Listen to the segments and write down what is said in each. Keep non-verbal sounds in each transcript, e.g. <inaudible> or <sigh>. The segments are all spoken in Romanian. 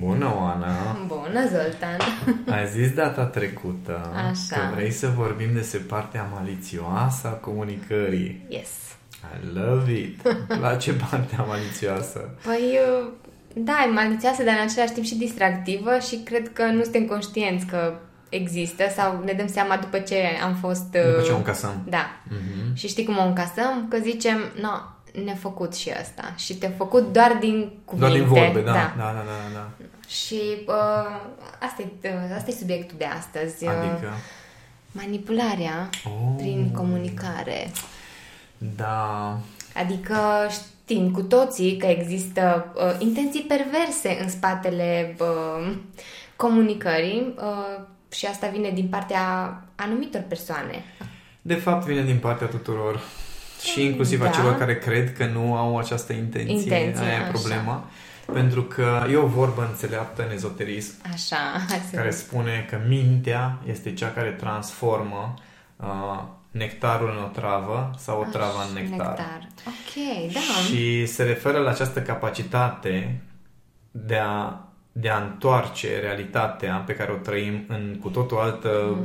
Bună, Oana! Bună, Zoltan! <laughs> Ai zis data trecută Așa. că vrei să vorbim despre partea malițioasă a comunicării. Yes. I love it! Îmi place partea malițioasă. Păi, uh, da, e malițioasă, dar în același timp și distractivă și cred că nu suntem conștienți că există sau ne dăm seama după ce am fost... uh, După ce o încasăm. Da. Mhm. Și știi cum o încasăm? Că zicem, no, ne-a făcut și asta. Și te-a făcut doar din cuvinte. Doar din vorbe, da. Da, da, da, da. da. Și uh, asta, e, uh, asta e subiectul de astăzi. uh, Adică... Manipularea Oh. prin comunicare. Da. Adică știm cu toții că există uh, intenții perverse în spatele uh, comunicării uh, și asta vine din partea anumitor persoane. De fapt, vine din partea tuturor. Și inclusiv a Da. celor care cred că nu au această intenție. Intenție, Aia e așa. problema. Pentru că e o vorbă înțeleaptă în ezoterism Așa, hai să care spune că mintea este cea care transformă uh, nectarul în o travă sau o travă în nectar. nectar. Ok, da. Și se referă la această capacitate de a, de a întoarce realitatea pe care o trăim în cu totul altă,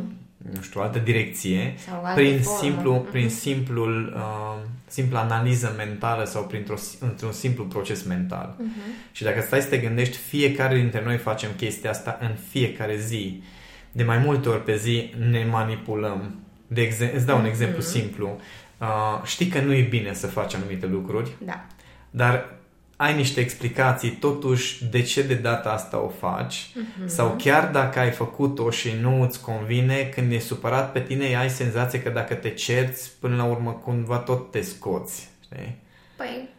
nu știu, altă direcție, Mhm. Sau altă prin, formă. simplu, Mhm. prin simplul, uh, simplu analiză mentală sau printr-o, într-un simplu proces mental. Mhm. Și dacă stai să te gândești, fiecare dintre noi facem chestia asta în fiecare zi. De mai multe ori pe zi ne manipulăm. De exe- îți dau un exemplu simplu. Uh, știi că nu e bine să faci anumite lucruri, Da. dar ai niște explicații totuși de ce de data asta o faci Mhm. sau chiar dacă ai făcut-o și nu îți convine, când e supărat pe tine, ai senzația că dacă te cerți, până la urmă cumva tot te scoți. Știi? Păi,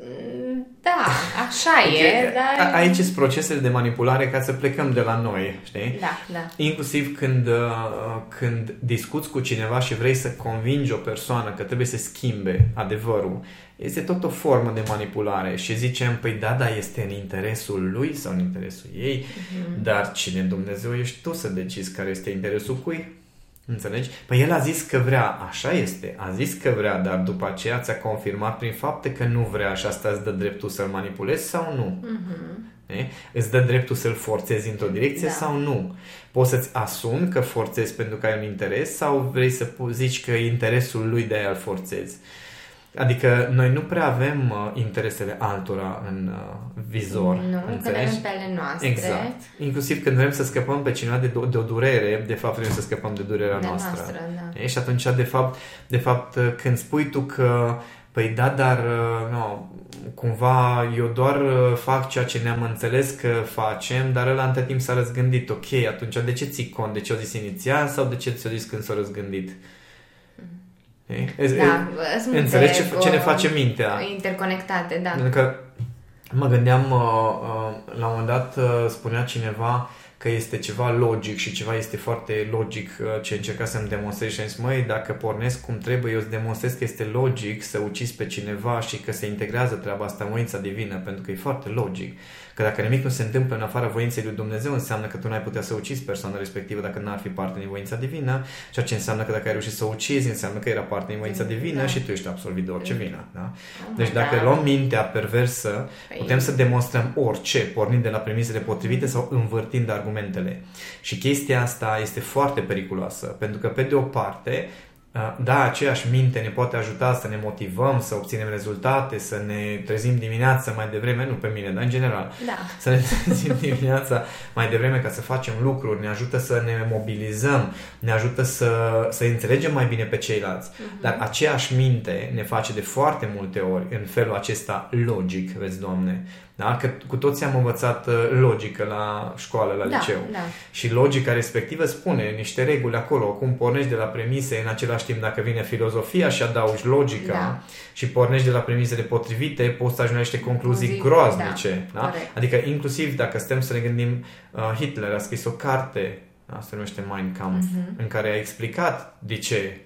mm, da, așa <laughs> e, A- dar... Aici sunt procesele de manipulare ca să plecăm de la noi, știi? Da, da. Inclusiv când, uh, când discuți cu cineva și vrei să convingi o persoană că trebuie să schimbe adevărul, este tot o formă de manipulare și zicem, păi da, da, este în interesul lui sau în interesul ei, dar cine Dumnezeu ești tu să decizi care este interesul cui? Înțelegi? Păi el a zis că vrea, așa este, a zis că vrea, dar după aceea ți-a confirmat prin fapte că nu vrea și asta îți dă dreptul să-l manipulezi sau nu? E? Îți dă dreptul să-l forțezi într-o direcție Da. sau nu? Poți să-ți asumi că forțezi pentru că ai un interes sau vrei să pu- zici că e interesul lui de a-l forțezi? Adică noi nu prea avem uh, interesele altora în uh, vizor. Nu, că le înțelegi? avem pe ale noastre. Exact. Inclusiv când vrem să scăpăm pe cineva de, de o durere, de fapt vrem să scăpăm de durerea De noastră. noastră, da. E? Și atunci, de fapt, de fapt, când spui tu că Păi da, dar nu, cumva eu doar uh, fac ceea ce ne-am înțeles că facem, dar ăla între timp s-a răzgândit. Ok, atunci de ce ții cont? De ce o zis inițial sau de ce ți-o zis când s-a răzgândit? E? Da, sunt Înțelegi ce, multe, ce ne uh, face mintea? Interconectate, da. Pentru că mă gândeam, uh, uh, la un moment dat uh, spunea cineva că este ceva logic și ceva este foarte logic uh, ce încerca să-mi demonstrezi și am zis, măi, dacă pornesc cum trebuie, eu îți demonstrez că este logic să ucizi pe cineva și că se integrează treaba asta în voința divină, pentru că e foarte logic. Că dacă nimic nu se întâmplă în afara voinței lui Dumnezeu, înseamnă că tu n-ai putea să ucizi persoana respectivă dacă n-ar fi parte din voința divină, ceea ce înseamnă că dacă ai reușit să o ucizi, înseamnă că era parte din voința divină Da. și tu ești absolvit de orice vină. Da? Oh, Deci dacă da. luăm mintea perversă, Păi- putem să demonstrăm orice, pornind de la premisele potrivite sau învârtind argumentele. Și chestia asta este foarte periculoasă, pentru că pe de o parte, da, aceeași minte ne poate ajuta să ne motivăm, să obținem rezultate, să ne trezim dimineața mai devreme, nu pe mine, dar în general, Da. să ne <laughs> trezim dimineața mai devreme ca să facem lucruri, ne ajută să ne mobilizăm, ne ajută să, să înțelegem mai bine pe ceilalți. Dar aceeași minte ne face de foarte multe ori în felul acesta logic, vezi, Doamne. Da? Că cu toții am învățat uh, logică la școală, la Da, liceu. da. Și logica respectivă spune niște reguli acolo, cum pornești de la premise, în același timp dacă vine filozofia și adaugi logica Da. și pornești de la premisele potrivite, poți să ajungi la niște concluzii Concluzii, groaznice. da, Da? corect. Adică inclusiv dacă stăm să ne gândim, uh, Hitler a scris o carte, asta se numește Mein Kampf, Mhm. în care a explicat de ce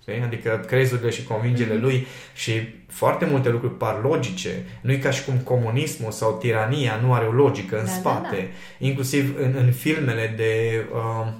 Știi? Adică crezurile și convingerile Mhm. lui și foarte multe lucruri par logice. Nu e ca și cum comunismul sau tirania nu are o logică în Da, da, spate. Inclusiv în, în filmele de uh,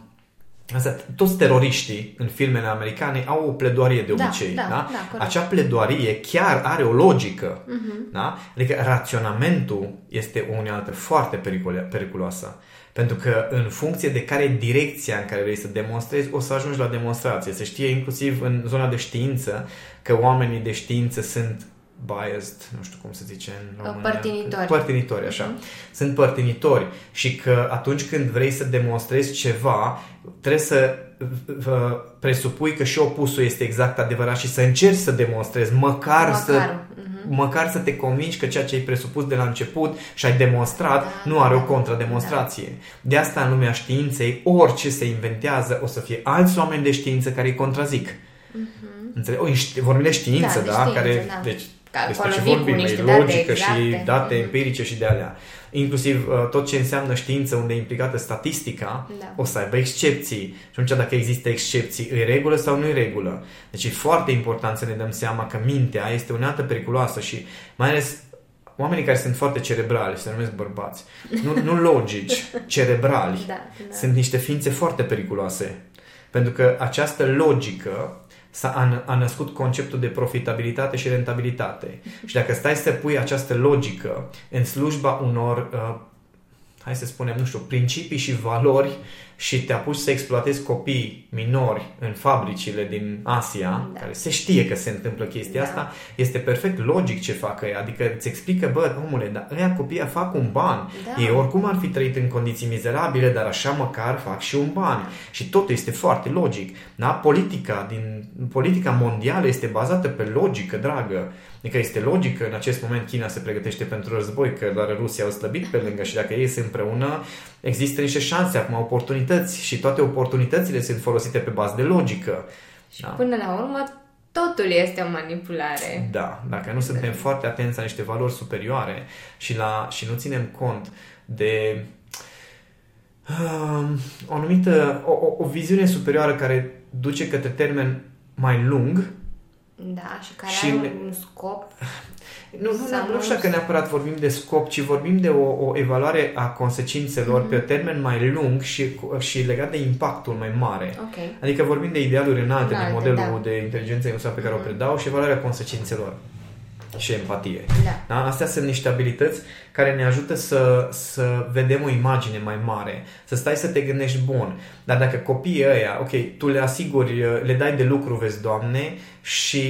Asta, toți teroriștii în filmele americane au o pledoarie de Da, obicei. da, da? da, corect. Acea pledoarie chiar are o logică. Mhm. Da? Adică raționamentul este o unealtă foarte pericole- periculoasă. Pentru că în funcție de care e direcția în care vrei să demonstrezi, o să ajungi la demonstrație. Se știe inclusiv în zona de știință că oamenii de știință sunt biased, nu știu cum se zice în română. Părtinitori. Părtinitori, așa. Sunt părtinitori și că atunci când vrei să demonstrezi ceva, trebuie să uh, presupui că și opusul este exact adevărat și să încerci să demonstrezi, măcar, Măcar, să mhm. Măcar să te convingi că ceea ce ai presupus de la început și ai demonstrat Da, nu are o da, contrademonstrație. De asta în lumea științei, orice se inventează, o să fie alți oameni de știință care îi contrazic. Înțeleg? O, ști- vorbim de știință, Mhm. Da, da? de știință, care, da. Deci, Ca despre ce acolo vii cu vorbim, niște e date logică și exacte. date Mhm. empirice și de alea. Inclusiv uh, tot ce înseamnă știință unde e implicată statistica, Da. o să aibă excepții. Și atunci dacă există excepții, îi regulă sau nu îi regulă. Deci e foarte important să ne dăm seama că mintea este o altă periculoasă și mai ales oamenii care sunt foarte cerebrali, se numesc bărbați, nu, nu <laughs> logici, cerebrali, Da, da. sunt niște ființe foarte periculoase. Pentru că această logică s-a, a, a născut conceptul de profitabilitate și rentabilitate. Și dacă stai să pui această logică în slujba unor, uh, hai să spunem, nu știu, principii și valori și te apuci să exploatezi copii minori în fabricile din Asia, Da. care se știe că se întâmplă chestia Da. asta, este perfect logic ce fac ei. Adică îți explică, bă, omule, dar ăia copiii fac un ban. Da. Ei oricum ar fi trăit în condiții mizerabile, dar așa măcar fac și un ban. Și totul este foarte logic. Da? Politica, din, politica mondială este bazată pe logică, dragă. Adică este logică, în acest moment China se pregătește pentru război, că doar Rusia au slăbit pe lângă și dacă ei sunt împreună, există niște șanse, acum oportunități și toate oportunitățile sunt folosite pe bază de logică. Și Da. până la urmă, totul este o manipulare. Da, dacă nu suntem foarte atenți la niște valori superioare și, la, și nu ținem cont de um, o anumită, o, o, o viziune superioară care duce către termen mai lung, Da, și care Și are ne- un scop. nu, nu, Sau nu, nu- nu știu că neapărat vorbim de scop, ci vorbim de o, o evaluare a consecințelor pe termen mai lung și, cu- și legat de impactul mai mare. Ok. Adică vorbim de idealuri înalte din Înalte, modelul da. de inteligență emoțională pe care o predau și evaluarea consecințelor și empatie. Da. Da? Astea sunt niște abilități care ne ajută să, să vedem o imagine mai mare, să stai să te gândești bun. Dar dacă copiii ăia, ok, tu le asiguri, le dai de lucru, vezi, Doamne, și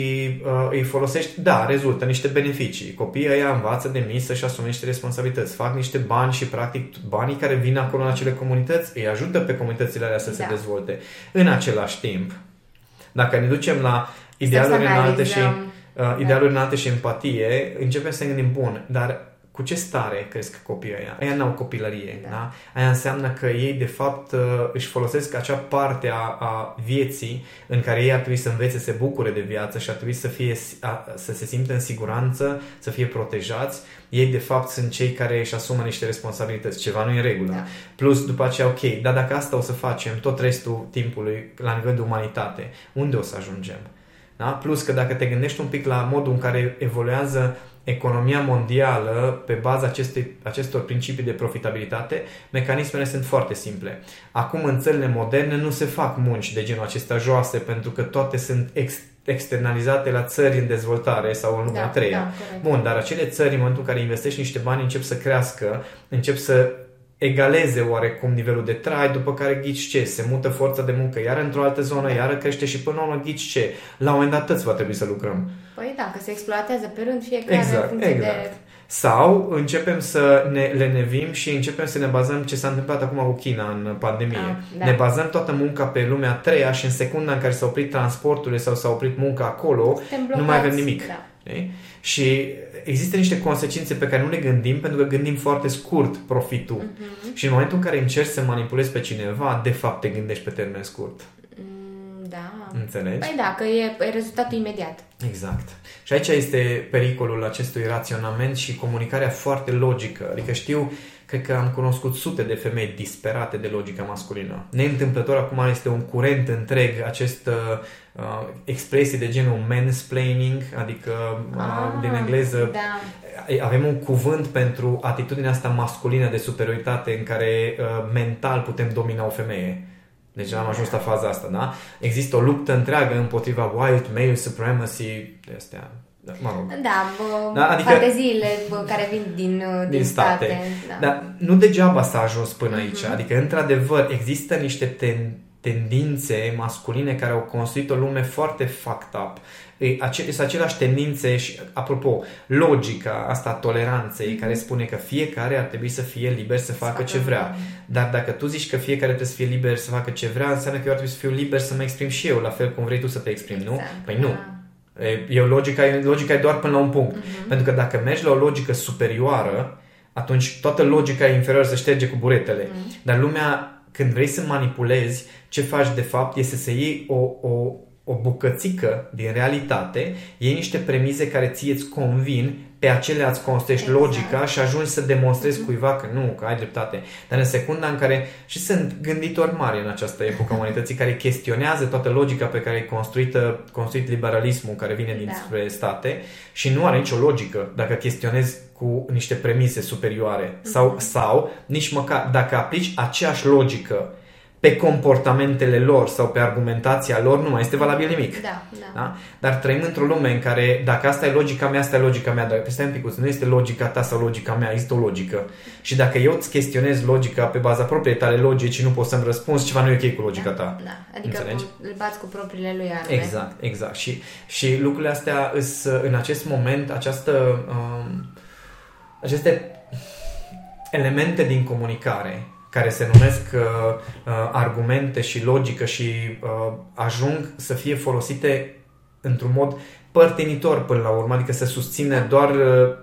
uh, îi folosești, da, rezultă niște beneficii. Copiii ăia învață de mici să-și asume niște responsabilități, fac niște bani și, practic, banii care vin acolo în acele comunități îi ajută pe comunitățile alea să se Da. dezvolte. În același timp, dacă ne ducem la idealuri să înalte și analizăm. Uh, idealuri înalte și empatie, începem să ne gândim, bun, dar cu ce stare cresc copiii ăia? Aia n-au copilărie, da. Da. da? Aia înseamnă că ei, de fapt, uh, își folosesc acea parte a, a vieții în care ei ar trebui să învețe, să se bucure de viață și ar trebui să, fie, a, să se simtă în siguranță, să fie protejați. Ei, de fapt, sunt cei care își asumă niște responsabilități. Ceva nu e în regulă. Da. Plus, după aceea, ok, dar dacă asta o să facem tot restul timpului la nivel de umanitate, unde o să ajungem? Da? Plus că dacă te gândești un pic la modul în care evoluează economia mondială pe baza acestui, acestor principii de profitabilitate, mecanismele sunt foarte simple. Acum în țările moderne nu se fac munci de genul acesta joase pentru că toate sunt ex, externalizate la țări în dezvoltare sau în lumea Da, a treia. da, corect. Bun, dar acele țări în momentul în care investești niște bani încep să crească, încep să egaleze oarecum nivelul de trai, după care ghici ce? Se mută forța de muncă iar într-o altă zonă, iară crește și până la urmă ghici ce? La un moment dat toți va trebui să lucrăm. Păi da, că se exploatează pe rând fiecare în Exact, funcție exact. de... Sau începem să ne lenevim și începem să ne bazăm ce s-a întâmplat acum cu China în pandemie. Ah, da. Ne bazăm toată munca pe lumea a treia și în secunda în care s-a oprit transporturile sau s-a oprit munca acolo, Suntem nu mai avem blocați, nimic. da. Știi? Și există niște consecințe pe care nu le gândim pentru că gândim foarte scurt profitul. Mhm. Și în momentul în care încerci să manipulezi pe cineva, de fapt te gândești pe termen scurt. Mm, Da. Înțelegi? Păi da, că e e rezultatul imediat. Exact. Și aici este pericolul acestui raționament și comunicarea foarte logică. Adică știu, cred că am cunoscut sute de femei disperate de logica masculină. Neîntâmplător acum este un curent întreg acest uh, uh, expresii de genul mansplaining, adică uh, Ah, din engleză Da. avem un cuvânt pentru atitudinea asta masculină de superioritate în care uh, mental putem domina o femeie. Deci am ajuns la faza asta, da? Există o luptă întreagă împotriva white male supremacy, de astea, da, mă rog. Da, bă, da adică, fanteziile bă, care vin din, din, din state. state da. Dar nu degeaba s-a ajuns până uh-huh. aici. Adică, într-adevăr, există niște ten, tendințe masculine care au construit o lume foarte fucked up. Sunt aceleași tendințe și, apropo, logica asta toleranței mm-hmm. care spune că fiecare ar trebui să fie liber să facă ce vrea. Dar dacă tu zici că fiecare trebuie să fie liber să facă ce vrea, înseamnă că eu ar trebui să fiu liber să mă exprim și eu, la fel cum vrei tu să te exprimi, exact. nu? Păi nu. Da. E, logica, logica e doar până la un punct. Mm-hmm. Pentru că dacă mergi la o logică superioară, atunci toată logica interioară se șterge cu buretele. Mm-hmm. Dar lumea când vrei să manipulezi, ce faci de fapt este să iei o, o, o bucățică din realitate, iei niște premize care ție îți convin, pe acelea îți construiești exact. logica și ajungi să demonstrezi mm-hmm. cuiva că nu, că ai dreptate. Dar în secunda în care, și sunt gânditori mari în această epocă a umanității, care chestionează toată logica pe care e construită, construit liberalismul care vine dinspre da. state și nu are nicio logică dacă chestionezi cu niște premise superioare mm-hmm. sau, sau nici măcar dacă aplici aceeași logică pe comportamentele lor sau pe argumentația lor, nu mai este valabil nimic. Da, da. Da? Dar trăim într-o lume în care dacă asta e logica mea, asta e logica mea, dar peste un pic, nu este logica ta sau logica mea, există o logică. Și dacă eu îți chestionez logica pe baza propriei tale logici și nu poți să-mi răspunzi, ceva nu e ok cu logica da, ta. Da, adică Înțelegi? Cu, îl bați cu propriile lui arme. Exact, exact. Și, și lucrurile astea îs, în acest moment, această, um, aceste elemente din comunicare care se numesc uh, uh, argumente și logică și uh, ajung să fie folosite într-un mod părtinitor până la urmă, adică să susține doar uh,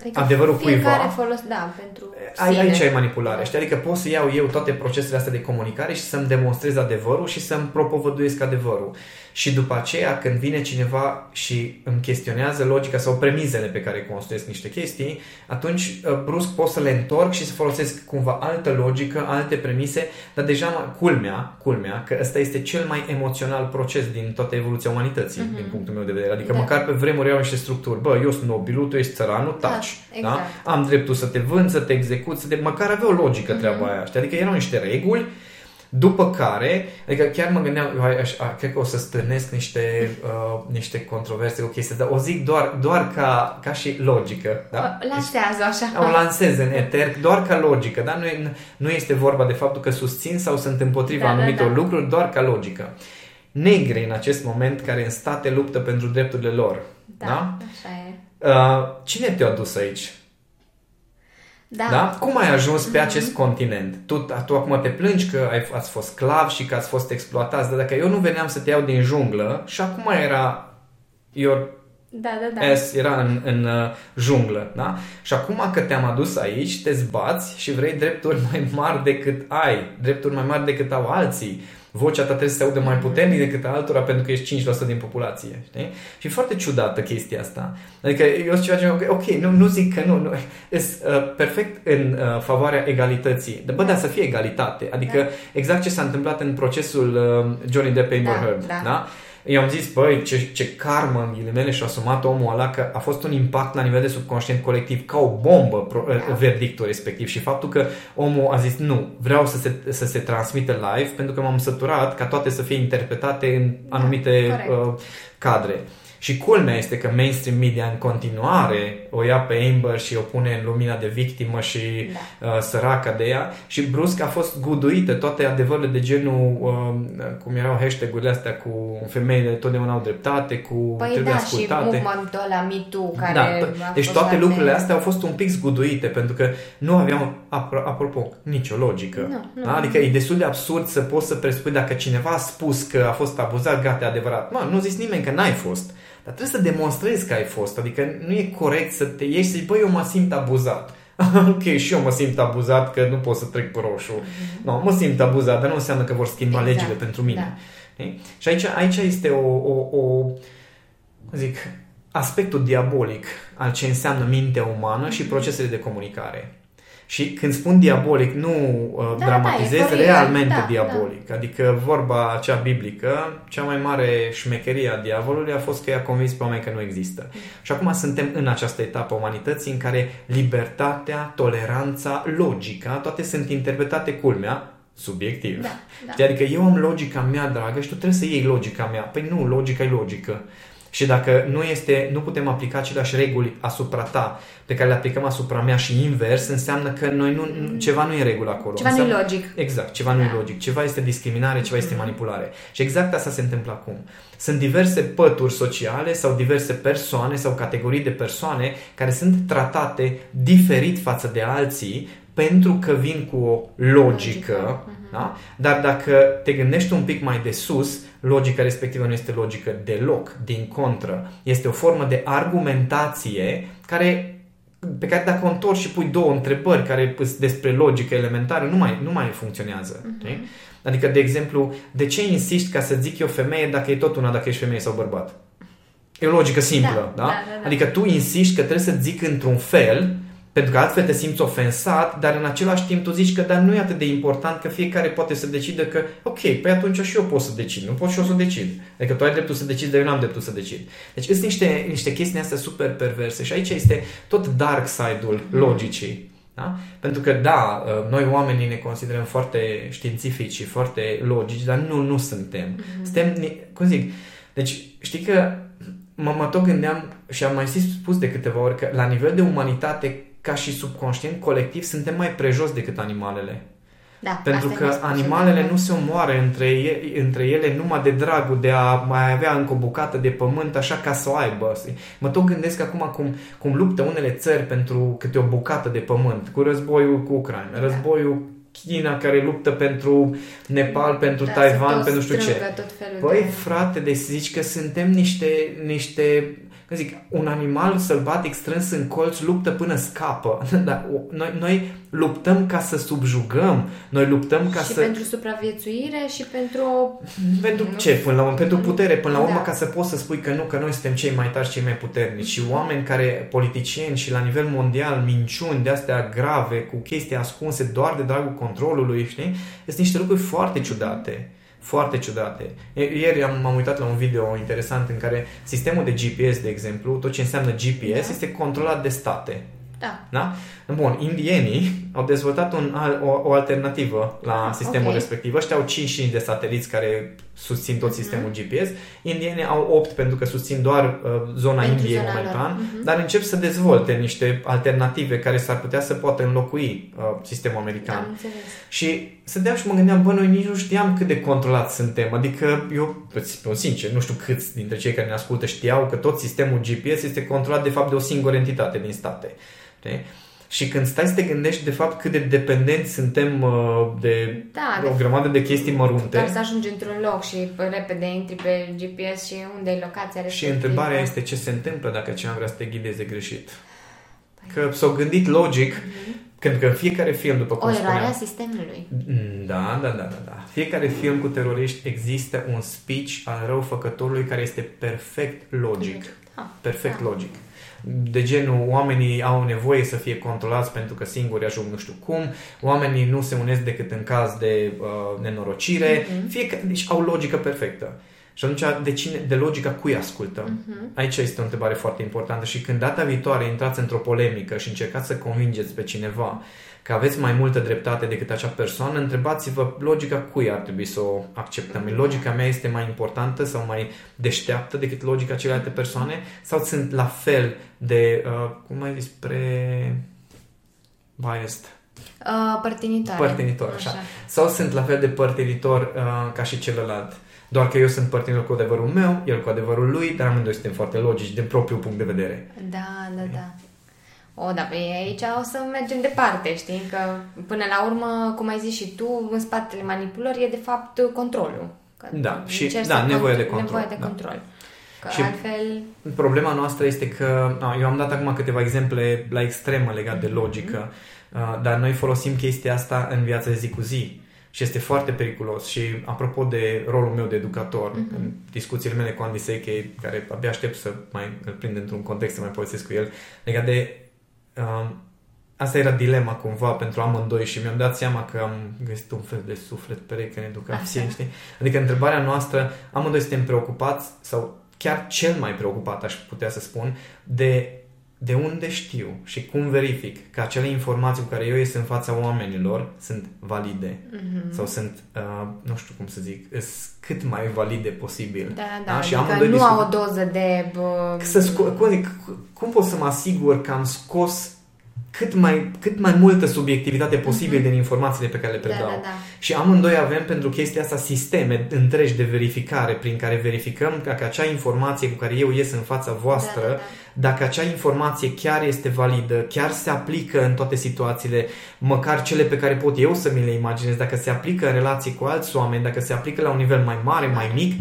Adică adevărul cuiva. folos, da, pentru ai, Aici ai manipulare, știi? Adică pot să iau eu toate procesele astea de comunicare și să-mi demonstrez adevărul și să-mi propovăduiesc adevărul. Și după aceea, când vine cineva și îmi chestionează logica sau premizele pe care construiesc niște chestii, atunci uh, brusc pot să le întorc și să folosesc cumva altă logică, alte premise, dar deja culmea, culmea, că ăsta este cel mai emoțional proces din toată evoluția umanității, mm-hmm. din punctul meu de vedere. Adică da. măcar pe vremuri au niște structuri. Bă, eu sunt nobilul, tu ești țăranul, da, taci. Da, exact. da? Am dreptul să te vând, să te execut, să te... Măcar avea o logică mm-hmm. treaba aia. Știi? Adică erau niște reguli după care, adică chiar mă gândeam, eu aș, a, cred că o să stârnesc niște, uh, niște controverse cu chestia, dar o zic doar, doar ca, ca și logică. Da? O lansează așa. O lansez în eter, doar ca logică, da? Nu, nu este vorba de faptul că susțin sau sunt împotriva da, anumitor da, da. lucruri, doar ca logică. Negri în acest moment care în state luptă pentru drepturile lor. Da, da? așa e. Uh, cine te-a dus aici? Da. da? Cum ai ajuns pe mm-hmm. acest continent? Tu, tu acum te plângi că ai, ați fost sclav și că ați fost exploatați, dar dacă eu nu veneam să te iau din junglă și acum era your da, da, da. S era în, în uh, junglă, da? Și acum că te-am adus aici, te zbați și vrei drepturi mai mari decât ai, drepturi mai mari decât au alții vocea ta trebuie să se audă mai puternic decât altora pentru că ești 5% din populație. Știi? Și e foarte ciudată chestia asta. Adică eu sunt ceva ce, ok, nu, nu zic că nu, nu uh, perfect în uh, favoarea egalității. Dar bă, da, să fie egalitate. Adică da. exact ce s-a întâmplat în procesul uh, Johnny Depp Amber da, Heard. Da. da? I-am zis, băi, ce, ce karmă în ghilimele și-a asumat omul ăla că a fost un impact la nivel de subconștient colectiv, ca o bombă pro, da. verdictul respectiv și faptul că omul a zis, nu, vreau să se, să se transmită live pentru că m-am săturat ca toate să fie interpretate în da, anumite da, uh, cadre. Și culmea este că mainstream media în continuare o ia pe Amber și o pune în lumina de victimă și da. uh, săraca de ea și brusc a fost guduită toate adevărurile de genul uh, cum erau hashtag-urile astea cu femeile totdeauna au dreptate, cu păi trebuie da, ascultate. și movementul ăla Me Too, care da, Deci toate lucrurile astea au fost un pic zguduite pentru că nu aveau, apropo, nicio logică. Nu, nu, da? Adică e destul de absurd să poți să presupui dacă cineva a spus că a fost abuzat, gata, adevărat. Mă, nu zis nimeni că n-ai fost. Dar trebuie să demonstrezi că ai fost. Adică nu e corect să te ieși și să zici, băi, eu mă simt abuzat. <laughs> ok, și eu mă simt abuzat că nu pot să trec pe roșu. Mm-hmm. No, mă simt abuzat, dar nu înseamnă că vor schimba exact. legile pentru mine. Da. Și aici, aici este o, o, o zic, aspectul diabolic al ce înseamnă mintea umană și procesele de comunicare. Și când spun diabolic, nu uh, da, dramatizez, da, realmente da, diabolic. Da. Adică vorba cea biblică, cea mai mare șmecherie a diavolului a fost că i-a convins pe oameni că nu există. Mm. Și acum suntem în această etapă a umanității în care libertatea, toleranța, logica, toate sunt interpretate culmea, subiectiv. Da, da. Știi? Adică eu am logica mea, dragă, și tu trebuie să iei logica mea. Păi nu, logica e logică. Și dacă nu, este, nu putem aplica aceleași reguli asupra ta pe care le aplicăm asupra mea și invers, înseamnă că noi nu, ceva nu e în regulă acolo. Ceva înseamnă, nu e logic. Exact, ceva nu e Da. logic. Ceva este discriminare, ceva este manipulare. Și exact asta se întâmplă acum. Sunt diverse pături sociale sau diverse persoane sau categorii de persoane care sunt tratate diferit față de alții pentru că vin cu o logică, Logică, da? dar dacă te gândești un pic mai de sus, logica respectivă nu este logică deloc, din contră. Este o formă de argumentație care pe care dacă o întorci și pui două întrebări care sunt despre logică elementară, nu mai, nu mai funcționează. Uh-huh. Adică, de exemplu, de ce insiști ca să zic eu femeie dacă e tot una dacă ești femeie sau bărbat? E o logică simplă, da? Da, da, da, da. Adică tu insiști că trebuie să zic într-un fel, pentru că altfel te simți ofensat, dar în același timp tu zici că dar nu e atât de important că fiecare poate să decidă că ok, păi atunci și eu pot să decid, nu pot și eu să decid. Adică tu ai dreptul să decizi, dar eu nu am dreptul să decid. Deci sunt niște, niște chestii astea super perverse și aici este tot dark side-ul logicii. Da? Pentru că, da, noi oamenii ne considerăm foarte științifici și foarte logici, dar nu, nu suntem. Mm-hmm. Suntem, cum zic, deci știi că mă, mă tot gândeam și am mai spus de câteva ori că la nivel de umanitate, ca și subconștient colectiv, suntem mai prejos decât animalele. Da, Pentru asta că mi-a spus și animalele mie. nu se omoară între ele, între ele numai de dragul de a mai avea încă o bucată de pământ așa ca să o aibă. Mă tot gândesc acum cum, cum luptă unele țări pentru câte o bucată de pământ, cu războiul cu Ucraina, Da. războiul China care luptă pentru Nepal, pentru Da, Taiwan, să pentru știu ce. strângă Tot felul Păi, de... frate, deci zici că suntem niște, niște cum zic, un animal sălbatic strâns în colț luptă până scapă. <laughs> Dar o- noi, noi luptăm ca să subjugăm, noi luptăm ca și să... pentru supraviețuire și pentru o... <laughs> Pentru ce? Până la urmă, pentru putere, până la urmă, Da. ca să poți să spui că nu, că noi suntem cei mai tari, cei mai puternici. Și oameni care, politicieni și la nivel mondial, minciuni de astea grave, cu chestii ascunse doar de dragul controlului, știi? Sunt niște lucruri foarte ciudate. Foarte ciudate. I- Ieri am, m-am uitat la un video interesant în care sistemul de GPS, de exemplu, tot ce înseamnă GPS, Da. este controlat de state. Da. Da? Bun, indienii au dezvoltat un, al- o, o alternativă la Ah, sistemul ok. respectiv. Ăștia au 5 de sateliți care susțin tot Mhm. sistemul GPS. Indienii au 8 pentru că susțin doar uh, zona Pentru Indiei zona lor. momentan, Mhm. dar încep să dezvolte niște alternative care s-ar putea să poată înlocui uh, sistemul american. Am înțeles. Și stăteam și mă gândeam, bă, noi nici nu știam cât de controlat suntem. Adică eu, îți spun sincer, nu știu câți dintre cei care ne ascultă știau că tot sistemul GPS este controlat de fapt de o singură entitate din state. Știi? Și când stai să te gândești de fapt cât de dependenți suntem uh, de Da, o de grămadă de chestii mărunte. Doar să ajungi într-un loc și pă, repede intri pe GPS și unde e locația Și respectivă. întrebarea este ce se întâmplă dacă cineva vrea să te ghideze greșit. Că s-au gândit logic, când că în fiecare film, după Mhm. O cum eroare spuneam, a sistemului. Mm, Da, da, da, da, da. Fiecare film cu teroriști există un speech al răufăcătorului care este perfect logic. Ah, Perfect da. logic. De genul, oamenii au nevoie să fie controlați pentru că singuri ajung nu știu cum, oamenii nu se unesc decât în caz de uh, nenorocire, Mhm. fiecare, deci au logică perfectă. Și atunci, de, cine, de logica cui ascultăm? Mhm. Aici este o întrebare foarte importantă și când data viitoare intrați într-o polemică și încercați să convingeți pe cineva că aveți mai multă dreptate decât acea persoană, întrebați-vă logica cui ar trebui să o acceptăm. Logica mea este mai importantă sau mai deșteaptă decât logica celelalte persoane sau sunt la fel de, uh, cum mai zis, pre biased, Uh, părtinitoare. părtinitor, așa. Sau sunt la fel de părtinitor uh, ca și celălalt. Doar că eu sunt părtinitor cu adevărul meu, el cu adevărul lui, dar amândoi suntem foarte logici din propriul punct de vedere. Da, da, da. O, da, pe aici o să mergem departe, știi? Că până la urmă, cum ai zis și tu, în spatele manipulării e de fapt controlul. Că Da, și- încerci da, să nevoie contro- de control, Nevoie de da. control. Că Și- altfel... Problema noastră este că, a, eu am dat acum câteva exemple la extremă legat de logică, a, dar noi folosim chestia asta în viața de zi cu zi și este foarte periculos și apropo de rolul meu de educator, în discuțiile mele cu Andy Seche, care abia aștept să mai îl prind într-un context să mai povestesc cu el, legat de um, asta era dilema cumva pentru amândoi și mi-am dat seama că am găsit un fel de suflet pereche în educație, Așa. știi? Adică întrebarea noastră, amândoi suntem preocupați sau chiar cel mai preocupat, aș putea să spun, de de unde știu și cum verific că acele informații cu care eu ies în fața oamenilor sunt valide Mhm. sau sunt, uh, nu știu cum să zic, sunt cât mai valide posibil. Da, da, Da, și adică amândoi nu discut- au o doză de... Bă, Să sco- cum, adic, cum pot să mă asigur că am scos cât mai, cât mai multă subiectivitate posibil din informațiile pe care le da, predau. da, da. Și amândoi avem pentru chestia asta sisteme întregi de verificare prin care verificăm dacă acea informație cu care eu ies în fața voastră, Da, da, da. Dacă acea informație chiar este validă, chiar se aplică în toate situațiile, măcar cele pe care pot eu să mi le imaginez, dacă se aplică în relații cu alți oameni, dacă se aplică la un nivel mai mare, mai mic,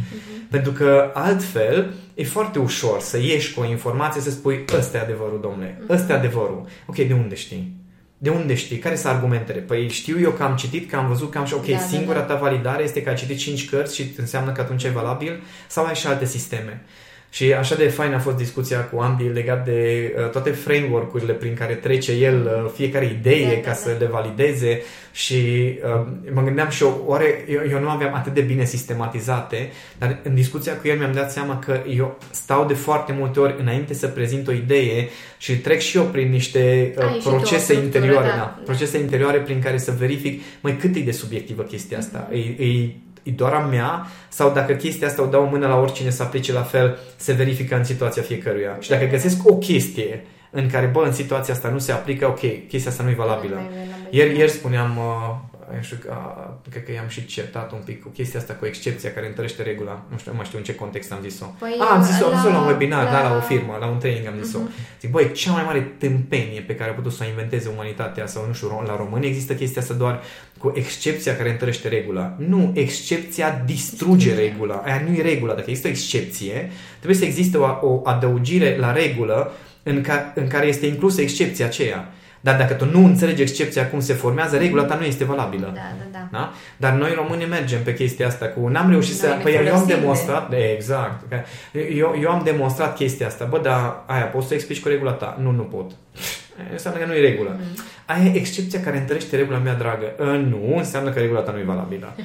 pentru că altfel e foarte ușor să ieși cu o informație să spui ăsta e adevărul, domnule, ăsta e adevărul. Ok, de unde știi? De unde știi? Care sunt argumentele? Păi știu eu că am citit, că am văzut, că am și ok, Da, da, singura da. ta validare este că ai citit 5 cărți și înseamnă că atunci e valabil sau ai și alte sisteme. Și așa de fain a fost discuția cu Andy legat de uh, toate framework-urile prin care trece el uh, fiecare idee Da, da, ca da. să le valideze și uh, mă gândeam și eu, oare eu, eu nu aveam atât de bine sistematizate, dar în discuția cu el mi-am dat seama că eu stau de foarte multe ori înainte să prezint o idee și trec și eu prin niște uh, Ai și tu o procese structură, interioare, da, da, da. procese interioare prin care să verific, mai cât e de subiectivă chestia asta? Mhm. E, e, e doar a mea sau dacă chestia asta o dau în mână la oricine să aplice la fel, se verifică în situația fiecăruia. Și dacă găsesc o chestie în care, bă, în situația asta nu se aplică, ok, chestia asta nu e valabilă. Mai valabilă. Ieri, ieri spuneam, uh, nu știu, uh, cred că i-am și certat un pic cu chestia asta cu excepția care întărește regula. Nu știu, nu mai știu în ce context am zis-o. Păi, ah, am zis-o, am zis-o la un webinar, la- da, la o firmă, la un training am zis-o. Mhm. Zic, băi, cea mai mare tâmpenie pe care a putut să o inventeze umanitatea sau, nu știu, la români există chestia asta doar cu excepția care întărește regula. Nu, excepția distruge regula. Aia nu e regula. Dacă există o excepție, trebuie să existe o, o adăugire la regulă în, ca, în care este inclusă excepția aceea. Dar dacă tu nu înțelegi excepția cum se formează, regula ta nu este valabilă. Da, da, da. Da? Dar noi români mergem pe chestia asta cu... N-am reușit Noi să... ne Păi eu am folosim de- demonstrat... De... Exact. că Eu, eu am demonstrat chestia asta. Bă, dar aia, poți să explici cu regula ta? Nu, nu pot. <laughs> Înseamnă că nu e regulă. Mhm. Aia e excepția care întărește regula mea dragă. "Ă, Nu, înseamnă că regula ta nu e valabilă. <laughs>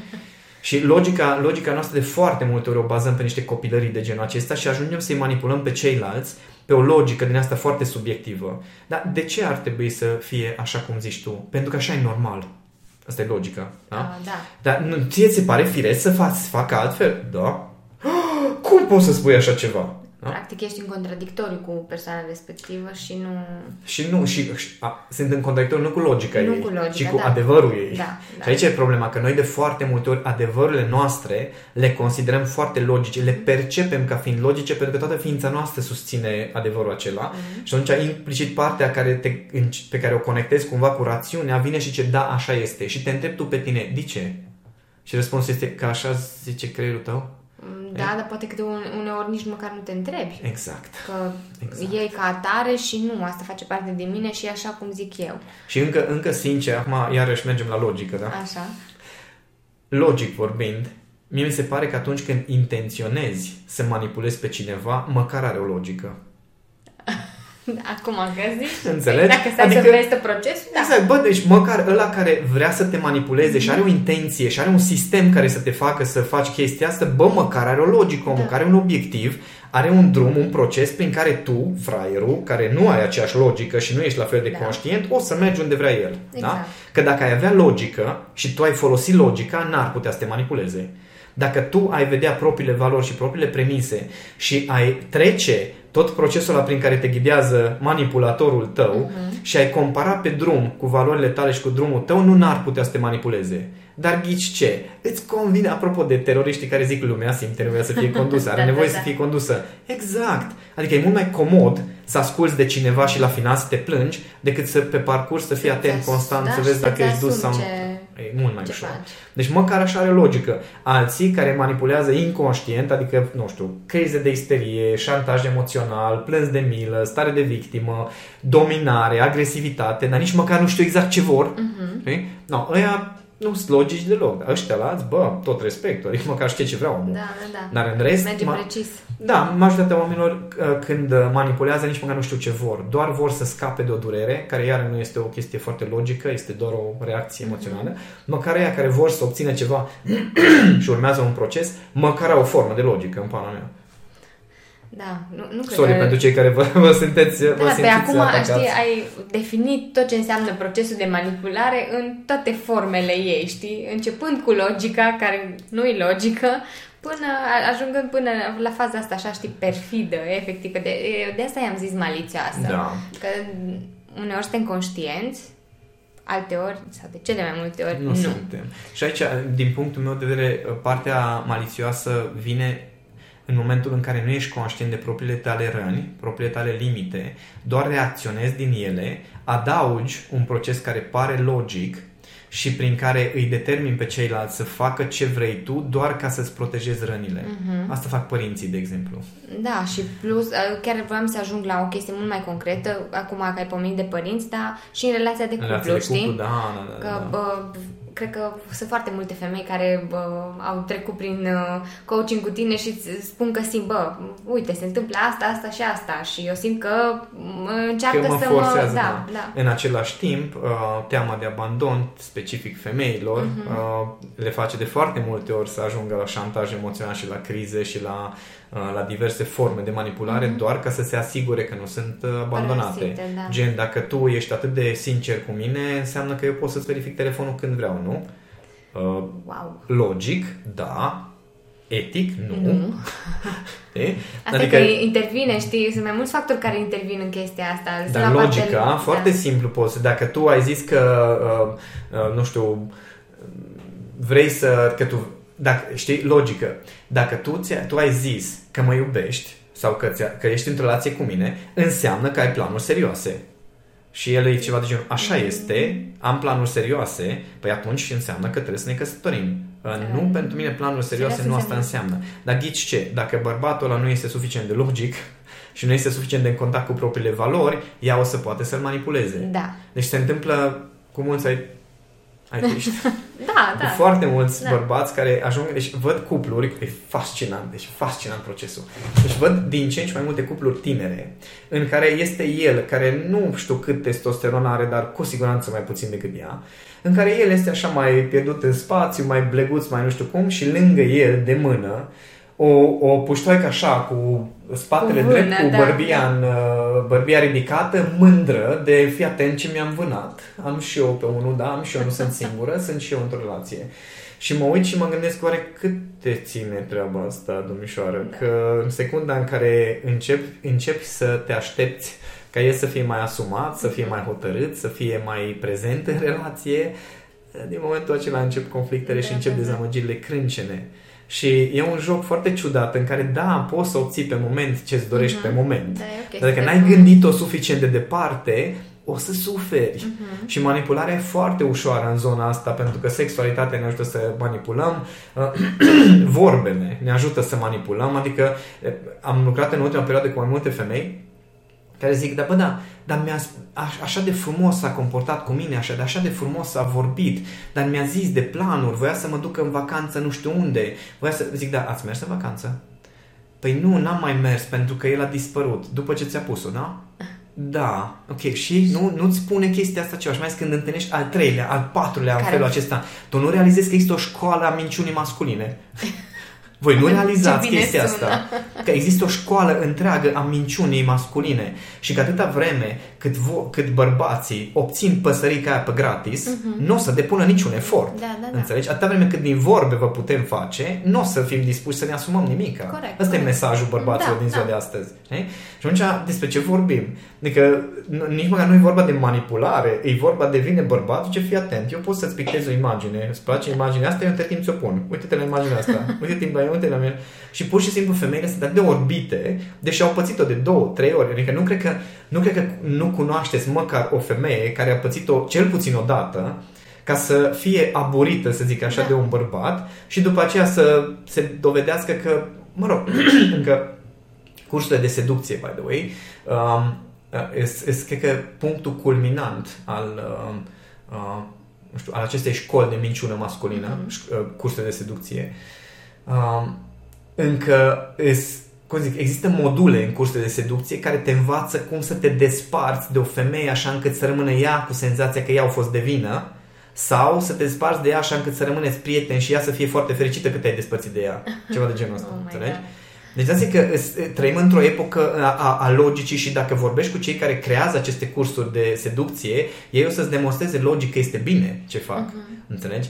Și logica, logica noastră de foarte multe ori o bazăm pe niște copilării de genul acesta și ajungem să-i manipulăm pe ceilalți pe o logică din asta foarte subiectivă. Dar de ce ar trebui să fie așa cum zici tu? Pentru că așa e normal. Asta e logica. Da? Da, da. Dar nu, ție ți se pare firesc să faci, să facă altfel? Da. <gasps> Cum poți să spui așa ceva? Da? Practic ești în contradictoriu cu persoana respectivă și nu... Și nu, și, și a, sunt în contradictoriu nu cu logica Nu ei, cu logica, ci cu da. adevărul ei. Da, da. Și aici e problema, că noi de foarte multe ori adevărurile noastre le considerăm foarte logice, le percepem ca fiind logice pentru că toată ființa noastră susține adevărul acela Mhm. și atunci implicit partea care te, pe care o conectezi cumva cu rațiunea vine și ce da, așa este. Și te întrebi tu pe tine, de ce? Și răspunsul este că așa zice creierul tău? Da, dar poate că de une- uneori nici măcar nu te întrebi. Exact. Că Exact. e ca atare și nu, asta face parte din mine și e așa cum zic eu. Și încă, încă sincer, acum iarăși mergem la logică, da? Așa. Logic vorbind, mie mi se pare că atunci când intenționezi să manipulezi pe cineva, măcar are o logică. <laughs> Acum că zici. Înțelegi? Dacă stai Adică- să vezi tot procesul, da. Exact, bă, deci măcar ăla care vrea să te manipuleze și are o intenție și are un sistem care să te facă să faci chestia asta, bă, măcar are o logică, omul Da. care are un obiectiv, are un drum, un proces prin care tu, fraierul, care nu ai aceeași logică și nu ești la fel de Da. conștient, o să mergi unde vrea el. Da? Exact. Că dacă ai avea logică și tu ai folosit logica, n-ar putea să te manipuleze. Dacă tu ai vedea propriile valori și propriile premise și ai trece tot procesul ăla prin care te ghidează manipulatorul tău Mhm. și ai compara pe drum cu valorile tale și cu drumul tău, nu n-ar putea să te manipuleze. Dar ghici ce? Îți convine, apropo de teroriștii care zic lumea simte nevoia să fie condusă, are Da, <laughs> da, nevoie da. să fie condusă. Exact. Adică e mult mai comod să asculți de cineva și la final să te plângi decât să pe parcurs să fii Să-ți atent as- constant, da, să și vezi dacă să-ți ești dus sau asumi nu. ce- E mult mai ce ușor. faci. Deci măcar așa are logică. Alții care manipulează inconștient, adică, nu știu, crize de isterie, șantaj emoțional, plâns de milă, stare de victimă, dominare, agresivitate, dar nici măcar nu știu exact ce vor. Mhm. Știi? No, ăia nu sunt logici deloc. Dar ăștia alți, bă, tot respectul. <laughs> Adică măcar știe ce vrea omul. Da, da, da. Dar în rest, Merge ma- precis. da, majoritatea oamenilor uh, când uh, manipulează nici măcar nu știu ce vor. Doar vor să scape de o durere, care iar nu este o chestie foarte logică, este doar o reacție emoțională. Măcar aia care vor să obțină ceva <clears throat> și urmează un proces, măcar au o formă de logică în pana mea. Da, nu, nu cred Sorry că... pentru cei care vă, vă sunteți Da, vă pe simțiți acum atacați. știi, ai definit tot ce înseamnă procesul de manipulare în toate formele ei, știi? Începând cu logica, care nu e logică, până ajungând până la faza asta așa, știi, perfidă, efectiv. că De, de asta i-am zis malițioasă. Da. Că uneori suntem conștienți, alteori, sau de cele mai multe ori, Nu, nu. suntem. Și aici, din punctul meu de vedere, partea malițioasă vine în momentul în care nu ești conștient de propriile tale răni, propriile tale limite, doar reacționezi din ele, adaugi un proces care pare logic și prin care îi determini pe ceilalți să facă ce vrei tu doar ca să-ți protejezi rănile. Mhm. Asta fac părinții, de exemplu. Da, și plus, uh, chiar vreau să ajung la o chestie mult mai concretă, acum că ai pomenit de părinți, dar și în relația de În cuplu, relația de știi? cuplu, da, da, da, Că, da. bă, cred că sunt foarte multe femei care bă, au trecut prin uh, coaching cu tine și îți spun că simt, bă, uite, se întâmplă asta, asta și asta și eu simt că mă încearcă că mă să forțează, mă... da. da. În același timp, uh, teama de abandon, specific femeilor, Mhm. uh, le face de foarte multe ori să ajungă la șantaj emoțional și la crize și la, uh, la diverse forme de manipulare, doar ca să se asigure că nu sunt uh, abandonate. Mhm. Părăsite, da. Gen, dacă tu ești atât de sincer cu mine, înseamnă că eu pot să-ți verific telefonul când vreau, nu? Uh, Wow. logic, da. Etic, nu. Nu. Știi? <laughs> Asta adică... că intervine, știi, sunt mai mulți factori care intervin în chestia asta. Sunt Dar la logica, partea- foarte da. simplu poți. Dacă tu ai zis că, uh, uh, nu știu, vrei să, că tu, dacă, știi, logică, dacă tu, ți tu ai zis că mă iubești sau că, ți că ești într-o relație cu mine, înseamnă că ai planuri serioase. Și el e ceva de genul, așa este, am planuri serioase, păi atunci înseamnă că trebuie să ne căsătorim. Uh, Nu, Mm. pentru mine planuri serioase Serios nu asta înseamnă. Dar ghici ce? Dacă bărbatul ăla nu este suficient de logic <laughs> și nu este suficient de în contact cu propriile valori, ea o să poate să-l manipuleze. Da. Deci se întâmplă cu mulți ai, ai triști. <laughs> Da, Cu da. foarte mulți Da. bărbați care ajung, deci văd cupluri, e fascinant, deci fascinant procesul. Deci văd din ce în ce mai multe cupluri tinere în care este el, care nu știu cât testosteron are, dar cu siguranță mai puțin decât ea, în care el este așa mai pierdut în spațiu, mai bleguț, mai nu știu cum și lângă el, de mână, o, o puștoaică așa, cu spatele Cu drept, vână, cu da. bărbia, în, uh, bărbia ridicată, mândră de fii atent ce mi-am vânat. Am și eu pe unul, da, am și eu, nu sunt singură, sunt și eu într-o relație. Și mă uit și mă gândesc oare cât te ține treaba asta, domnișoară, Da. că în secunda în care începi, începi să te aștepți ca el să fie mai asumat, să fie mai hotărât, să fie mai prezent în relație, din momentul acela încep conflictele și Da, încep da, da. dezamăgirile crâncene. Și e un joc foarte ciudat în care, da, poți să obții pe moment ce-ți dorești Mhm. pe moment. Da, e o chestie Dar dacă n-ai bună. gândit-o suficient de departe, o să suferi. Mhm. Și manipularea e foarte ușoară în zona asta, pentru că sexualitatea ne ajută să manipulăm, <clears throat> vorbele ne ajută să manipulăm, adică eh, am lucrat în ultima perioadă cu mai multe femei care zic, da, bă, da, dar mi-a, a- așa de frumos s-a comportat cu mine, așa de, așa de frumos s-a vorbit, dar mi-a zis de planuri, voia să mă ducă în vacanță nu știu unde, voia să, zic, da, ați mers în vacanță? Păi nu, n-am mai mers pentru că el a dispărut, după ce ți-a pus-o, da? Da, ok, și nu, nu-ți spune chestia asta ceva, și mai ales când întâlnești al treilea, al patrulea în Care? felul acesta, tu nu realizezi că există o școală a minciunii masculine. <laughs> Voi nu Ce realizați bine chestia sună. asta. Că există o școală întreagă a minciunii masculine și că atâta vreme cât, vo- cât bărbații obțin păsărica aia pe gratis, nu o să depună niciun efort. Mhm. Da, da, da. Înțelegi? Atâta vreme cât din vorbe vă putem face, nu o să fim dispuși să ne asumăm nimic. Corect, Asta e corect. mesajul bărbaților Da, din ziua da. de astăzi. știi? Și atunci, despre ce vorbim? Adică, n- nici măcar nu e vorba de manipulare, e vorba de vine bărbatul, ce fii atent, eu pot să-ți pictez o imagine, îți place imaginea asta, eu între timp ți-o pun. Uite-te la imaginea asta, uite-te la uite la mine. Și pur și simplu femeile sunt atât de orbite, deși au pățit-o de două, trei ori. Adică nu cred că nu, cred că nu cunoașteți măcar o femeie care a pățit-o cel puțin o dată, ca să fie aburită, să zic așa, Da. de un bărbat și după aceea să se dovedească că, mă rog, <clears throat> încă cursurile de seducție, by the way, um, este, cred că, punctul culminant al, um, uh, nu știu, al acestei școli de minciună masculină, Mhm. mm-hmm. cursurile de seducție. Um, încă is, cum zic, există module în cursurile de seducție care te învață cum să te desparți de o femeie așa încât să rămână ea cu senzația că ea a fost de vină sau să te desparți de ea așa încât să rămâneți prieteni și ea să fie foarte fericită că te-ai despărțit de ea. <laughs> Ceva de genul ăsta, Oh my înțelegi? God. Deci zic că trăim într-o epocă a, a, a logicii și dacă vorbești cu cei care creează aceste cursuri de seducție, ei o să-ți demonstreze logic că este bine ce fac. Uh-huh. Înțelegi?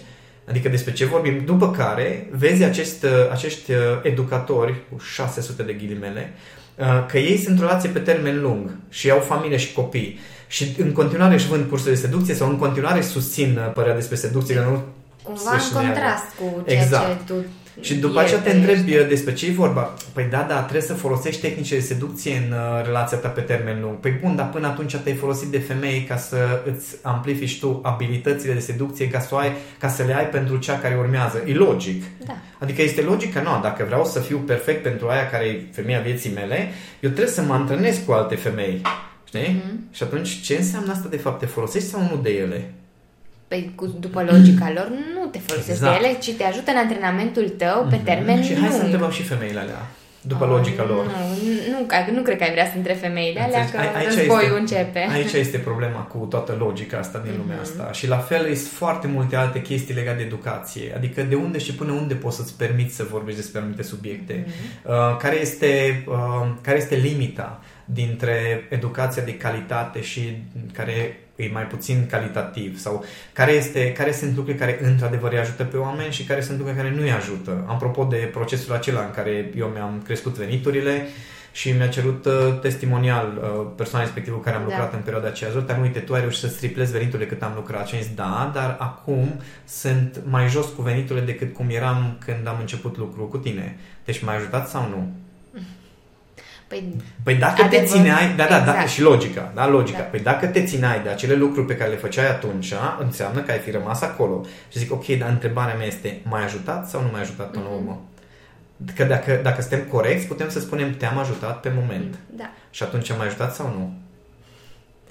Adică despre ce vorbim. După care vezi acest, acești uh, educatori cu 600 de ghilimele uh, că ei sunt în relație pe termen lung și au familie și copii și în continuare își vând cursuri de seducție sau în continuare susțin uh, părerea despre seducție, că nu Cumva în contrast cu ceea exact. ce tu și după aceea te întrebi despre ce e vorba. Păi da, da, trebuie să folosești tehnice de seducție în uh, relația ta pe termen lung. Păi bun, dar până atunci te-ai folosit de femei ca să îți amplifici tu abilitățile de seducție ca să, ai, ca să le ai pentru cea care urmează. E logic. Da. Adică este logic că nu, dacă vreau să fiu perfect pentru aia care e femeia vieții mele, eu trebuie să mă antrenez cu alte femei. Știi? Mm-hmm. Și atunci ce înseamnă asta de fapt? Te folosești sau nu de ele? Păi, cu, după logica lor, nu te folosești exact. de ele, ci te ajută în antrenamentul tău pe mm-hmm. termen Și hai să întrebăm și femeile alea după oh, logica lor. Nu, nu, nu cred că ai vrea să între femeile alea, că aici războiul este, începe. Aici este problema cu toată logica asta din lumea mm-hmm. asta. Și la fel sunt foarte multe alte chestii legate de educație. Adică de unde și până unde poți să-ți permiți să vorbești despre anumite subiecte. Mm-hmm. Uh, care, este, uh, care este limita dintre educația de calitate și care e mai puțin calitativ sau care, este, care sunt lucruri care într-adevăr îi ajută pe oameni și care sunt lucruri care nu îi ajută. Apropo de procesul acela în care eu mi-am crescut veniturile și mi-a cerut uh, testimonial uh, persoana respectivă care am da. lucrat în perioada aceea. Zoltan, dar uite, tu ai reușit să striplezi veniturile cât am lucrat. Și am zis, da, dar acum sunt mai jos cu veniturile decât cum eram când am început lucru cu tine. Deci m-ai ajutat sau nu? Păi, păi dacă adevăr, te țineai, da, da, exact. da, și logica, da, logica. Da. Păi dacă te țineai de acele lucruri pe care le făceai atunci, înseamnă că ai fi rămas acolo. Și zic, ok, dar întrebarea mea este, m-ai ajutat sau nu m-ai ajutat până mm-hmm. urmă? Că dacă, dacă suntem corecți, putem să spunem, te-am ajutat pe moment. Da. Și atunci am ajutat sau nu?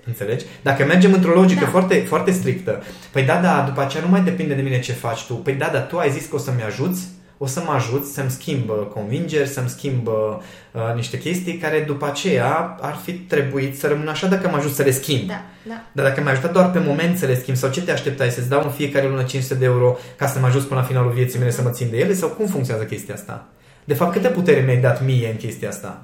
Înțelegi? Dacă mergem într-o logică da. foarte, foarte strictă, păi da, da, după aceea nu mai depinde de mine ce faci tu. Păi da, da, tu ai zis că o să-mi ajuți, o să mă ajut să-mi schimb convingeri, să-mi schimb uh, niște chestii care după aceea ar fi trebuit să rămână așa dacă am ajuns să le schimb. Da, da. Dar dacă mi-ai ajutat doar pe moment să le schimb sau ce te așteptai? Să-ți dau în fiecare lună 500 de euro ca să mă ajut până la finalul vieții mele să mă țin de ele sau cum funcționează chestia asta? De fapt, câtă putere mi-ai dat mie în chestia asta?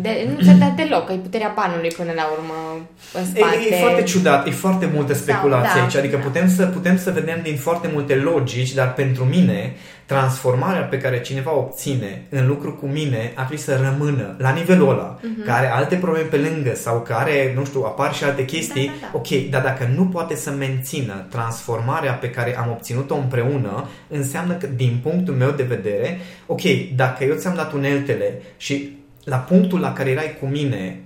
De, nu ți-a dat deloc, că e puterea banului până la urmă în spate. E, e foarte ciudat, e foarte multă speculație da, aici, adică da. putem, să, putem să vedem din foarte multe logici, dar pentru mine transformarea pe care cineva obține în lucru cu mine ar trebui să rămână la nivelul ăla, uh-huh. care are alte probleme pe lângă sau care, nu știu, apar și alte chestii, da, da, da. ok, dar dacă nu poate să mențină transformarea pe care am obținut-o împreună, înseamnă că, din punctul meu de vedere, ok, dacă eu ți-am dat uneltele și la punctul la care erai cu mine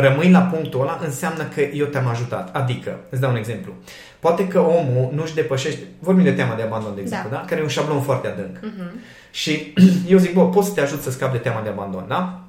rămâi la punctul ăla, înseamnă că eu te-am ajutat. Adică, îți dau un exemplu. Poate că omul nu-și depășește, vorbim de teama de abandon, de exemplu, da. da? care e un șablon foarte adânc. Uh-huh. Și <clears throat> eu zic, bă, pot să te ajut să scapi de teama de abandon, da?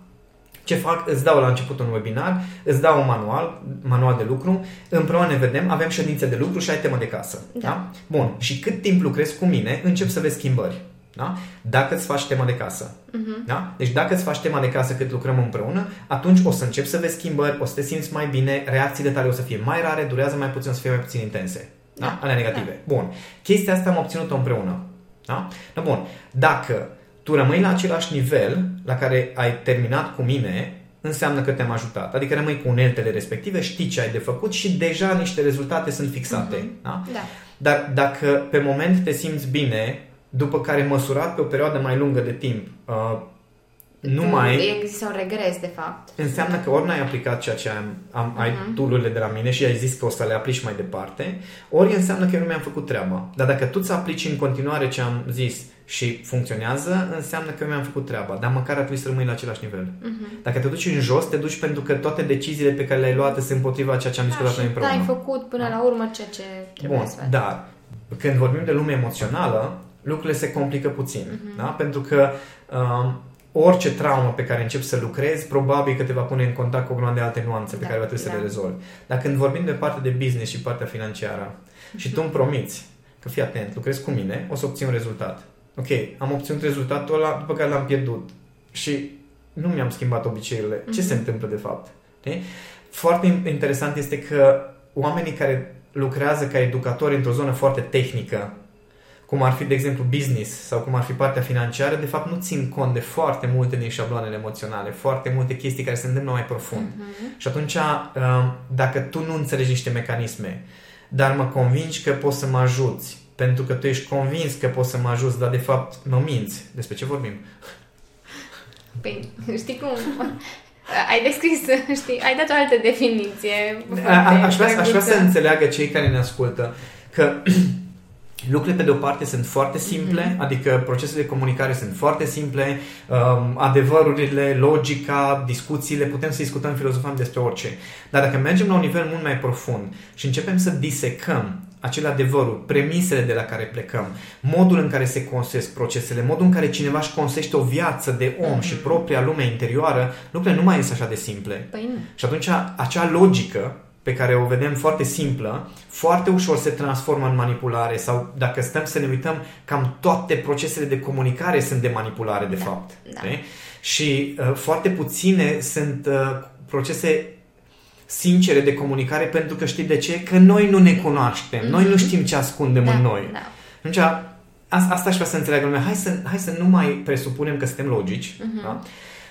Ce fac? Îți dau la început un webinar, îți dau un manual, manual de lucru, împreună ne vedem, avem ședințe de lucru și ai temă de casă. Da. da? Bun. Și cât timp lucrezi cu mine, încep să vezi schimbări. Da? Dacă îți faci tema de casă. Uh-huh. Da? Deci dacă îți faci tema de casă cât lucrăm împreună, atunci o să începi să vezi schimbări, o să te simți mai bine, reacțiile tale o să fie mai rare, durează mai puțin, o să fie mai puțin intense. Da? da. Alea negative. Da. Bun. Chestia asta am obținut-o împreună. Da? da? Bun. Dacă tu rămâi la același nivel la care ai terminat cu mine, înseamnă că te-am ajutat. Adică rămâi cu uneltele respective, știi ce ai de făcut și deja niște rezultate sunt fixate. Uh-huh. Da? Da. Dar dacă pe moment te simți bine, după care măsurat pe o perioadă mai lungă de timp, uh, nu mai... Există un regres, de fapt. Înseamnă că ori n-ai aplicat ceea ce am, am, uh-huh. ai mhm. tool de la mine și ai zis că o să le aplici mai departe, ori înseamnă că eu nu mi-am făcut treaba. Dar dacă tu ți aplici în continuare ce am zis și funcționează, înseamnă că eu mi-am făcut treaba. Dar măcar ar trebui să rămâi la același nivel. Uh-huh. Dacă te duci în jos, te duci pentru că toate deciziile pe care le-ai luat sunt împotriva ceea ce am da, discutat noi împreună. ai făcut până la urmă ceea ce trebuie Bun, să faci. dar când vorbim de lume emoțională, lucrurile se complică puțin. Uh-huh. Da? Pentru că um, orice traumă pe care începi să lucrezi, probabil că te va pune în contact cu o grămadă de alte nuanțe pe da, care va trebui da. să le rezolvi. Dar când vorbim de partea de business și partea financiară uh-huh. și tu îmi promiți că fii atent, lucrezi cu mine, o să obții un rezultat. Ok, am obținut rezultatul ăla după care l-am pierdut și nu mi-am schimbat obiceiurile. Uh-huh. Ce mhm. se întâmplă de fapt? Okay? Foarte interesant este că oamenii care lucrează ca educatori într-o zonă foarte tehnică cum ar fi, de exemplu, business sau cum ar fi partea financiară, de fapt nu țin cont de foarte multe din șabloanele emoționale, foarte multe chestii care se întâmplă mai profund. Uh-huh. Și atunci, uh, dacă tu nu înțelegi niște mecanisme, dar mă convingi că poți să mă ajuți, pentru că tu ești convins că poți să mă ajuți, dar de fapt mă minți. Despre ce vorbim? Păi, știi cum? Ai descris, știi, ai dat o altă definiție. A, aș, vrea, aș vrea să înțeleagă cei care ne ascultă că <clears throat> Lucrurile, pe de o parte, sunt foarte simple, mm-hmm. adică procesele de comunicare sunt foarte simple, um, adevărurile, logica, discuțiile, putem să discutăm, filozofăm despre orice. Dar dacă mergem la un nivel mult mai profund și începem să disecăm acele adevăruri, premisele de la care plecăm, modul în care se construiesc procesele, modul în care cineva își construiește o viață de om mm-hmm. și propria lume interioară, lucrurile nu mai sunt așa de simple. Păi nu. Și atunci acea logică pe care o vedem foarte simplă, foarte ușor se transformă în manipulare sau dacă stăm să ne uităm, cam toate procesele de comunicare sunt de manipulare de da, fapt. Da. Și uh, foarte puține sunt uh, procese sincere de comunicare pentru că știi de ce? Că noi nu ne cunoaștem, mm-hmm. noi nu știm ce ascundem da, în noi. Da. Atunci, asta aș vrea să înțeleagă lumea. Hai să, hai să nu mai presupunem că suntem logici, mm-hmm. da?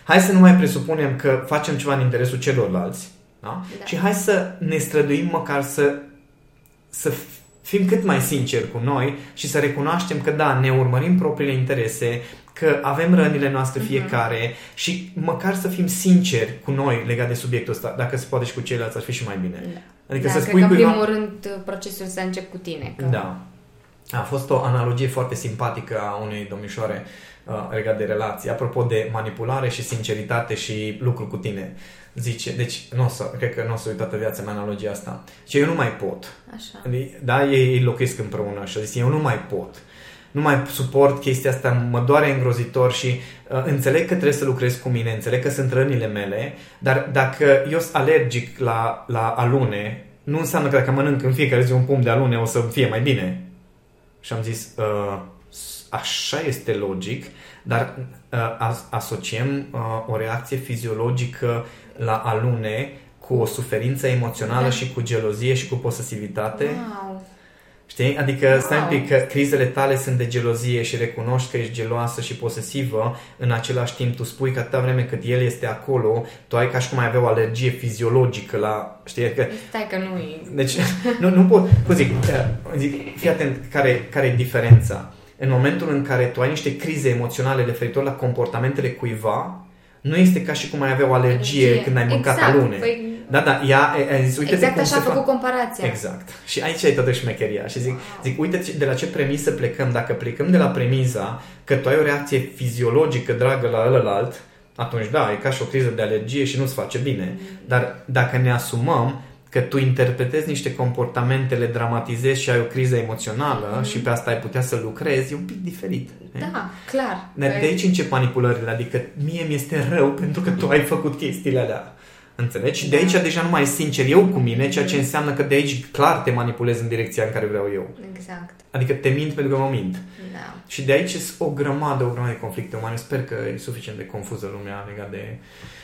hai să nu mai presupunem că facem ceva în interesul celorlalți, da? Da. Și hai să ne străduim măcar să, să fim cât mai sinceri cu noi și să recunoaștem că da, ne urmărim propriile interese, că avem rănile noastre mhm. fiecare uh-huh. și măcar să fim sinceri cu noi legat de subiectul ăsta. Dacă se poate și cu ceilalți, ar fi și mai bine. Da. Adică da, să spui că în primul rând procesul să încep cu tine. Că... Da. A fost o analogie foarte simpatică a unei domnișoare uh, legat de relații. Apropo de manipulare și sinceritate și lucru cu tine. Zice, deci nu o să, cred că nu o să uit toată viața mea analogia asta. Ce eu nu mai pot. Așa. Da, ei, ei locuiesc împreună și zice, eu nu mai pot. Nu mai suport chestia asta, mă doare îngrozitor și uh, înțeleg că trebuie să lucrez cu mine, înțeleg că sunt rănile mele, dar dacă eu sunt alergic la, la alune, nu înseamnă că dacă mănânc în fiecare zi un pumn de alune o să fie mai bine. Și am zis, uh, așa este logic, dar uh, asociem uh, o reacție fiziologică la alune cu o suferință emoțională da. și cu gelozie și cu posesivitate. Wow. Știi? Adică wow. stai un pic că crizele tale sunt de gelozie și recunoști că ești geloasă și posesivă, în același timp tu spui că atâta vreme cât el este acolo, tu ai ca și cum ai avea o alergie fiziologică la... Știi? Că, stai că nu e... Deci, nu, nu pot... Cum zic, zic, fii atent care, care e diferența. În momentul în care tu ai niște crize emoționale referitor la comportamentele cuiva, nu este ca și cum ai avea o alergie, alergie. când ai mâncat exact. alune. Păi... Da, da, ea a zis, uite exact așa a făcut comparația. Exact. Și aici e toată șmecheria. Și zic, wow. zic, uite de la ce premisă plecăm. Dacă plecăm de la premiza că tu ai o reacție fiziologică dragă la ălălalt, atunci da, e ca și o criză de alergie și nu-ți face bine. Mm. Dar dacă ne asumăm că tu interpretezi niște comportamente, le dramatizezi și ai o criză emoțională mm-hmm. și pe asta ai putea să lucrezi, e un pic diferit. Da, e? clar. De aici încep manipulările, adică mie mi-este rău pentru că tu ai făcut chestiile alea. Înțelegi? Și de aici deja nu mai e sincer eu cu mine, ceea ce înseamnă că de aici clar te manipulez în direcția în care vreau eu. Exact. Adică te mint pentru că mă mint. Da. Și de aici sunt o grămadă, o grămadă de conflicte umane. Sper că e suficient de confuză lumea legat de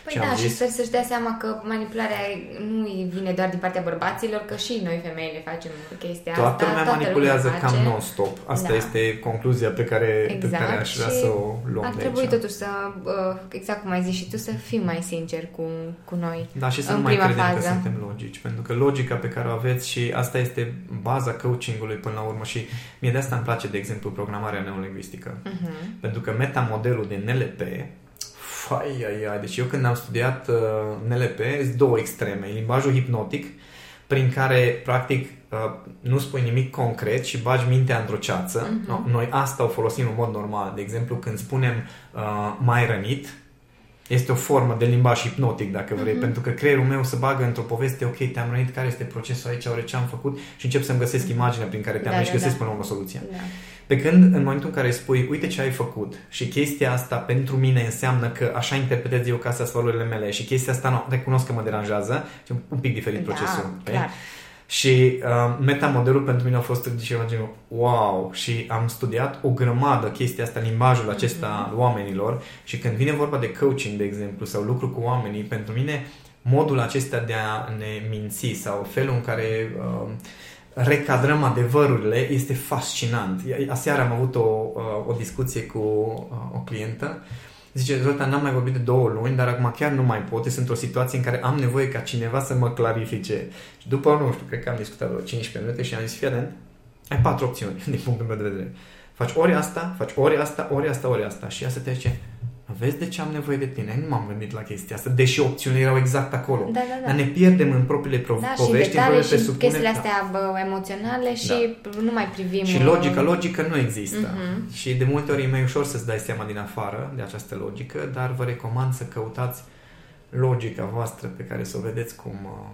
Păi ce da, și sper să-și dea seama că manipularea nu vine doar din partea bărbaților, că și noi femeile facem chestia Toată asta. Lumea Toată manipulează lumea cam non-stop. Asta da. este concluzia pe care, exact. pe care aș vrea să o luăm ar trebui aici. totuși să, uh, exact cum ai zis și tu, să fim mai sinceri cu, cu noi Da, și să nu mai credem fază. că suntem logici. Pentru că logica pe care o aveți și asta este baza coachingului până la urmă și mie de asta îmi place, de exemplu, programarea neolingvistică. Uh-huh. Pentru că metamodelul de NLP Fai, ai, ai. Deci eu când am studiat uh, NLP, sunt două extreme. Limbajul hipnotic, prin care, practic, uh, nu spui nimic concret și bagi mintea într-o ceață. Uh-huh. No, noi asta o folosim în mod normal. De exemplu, când spunem uh, mai rănit, este o formă de limbaj hipnotic, dacă vrei, uh-huh. pentru că creierul meu se bagă într-o poveste, ok, te-am rănit, care este procesul aici, ori ce am făcut și încep să-mi găsesc uh-huh. imaginea prin care te-am da, și da, găsesc da. până la urmă soluția. Da. Pe când în momentul în care spui, uite ce ai făcut și chestia asta pentru mine înseamnă că așa interpretez eu ca să valorile mele și chestia asta nu, recunosc că mă deranjează, e un pic diferit da, procesul. Clar. Și uh, metamodelul pentru mine a fost ceva genul wow și am studiat o grămadă chestia asta, limbajul acesta mm-hmm. al oamenilor și când vine vorba de coaching, de exemplu, sau lucru cu oamenii, pentru mine modul acesta de a ne minți sau felul în care uh, recadrăm adevărurile este fascinant. Aseară am avut o, uh, o discuție cu uh, o clientă Zice, Zoltan, n-am mai vorbit de două luni, dar acum chiar nu mai pot. Sunt într-o situație în care am nevoie ca cineva să mă clarifice. Și după, nu știu, cred că am discutat vreo 15 minute și am zis, fii atent, ai patru opțiuni <laughs> din punctul meu de vedere. Faci ori asta, faci ori asta, ori asta, ori asta. Și ea să te zice, vezi de ce am nevoie de tine? Nu m-am gândit la chestia asta, deși opțiunile erau exact acolo. Da, da, da. Dar ne pierdem în propriile pro- da, povești, și în propriile și presupune. chestiile astea bă, emoționale și da. nu mai privim... Și logica, logică nu există. Mhm. Și de multe ori e mai ușor să-ți dai seama din afară de această logică, dar vă recomand să căutați logica voastră pe care să o vedeți cum, uh,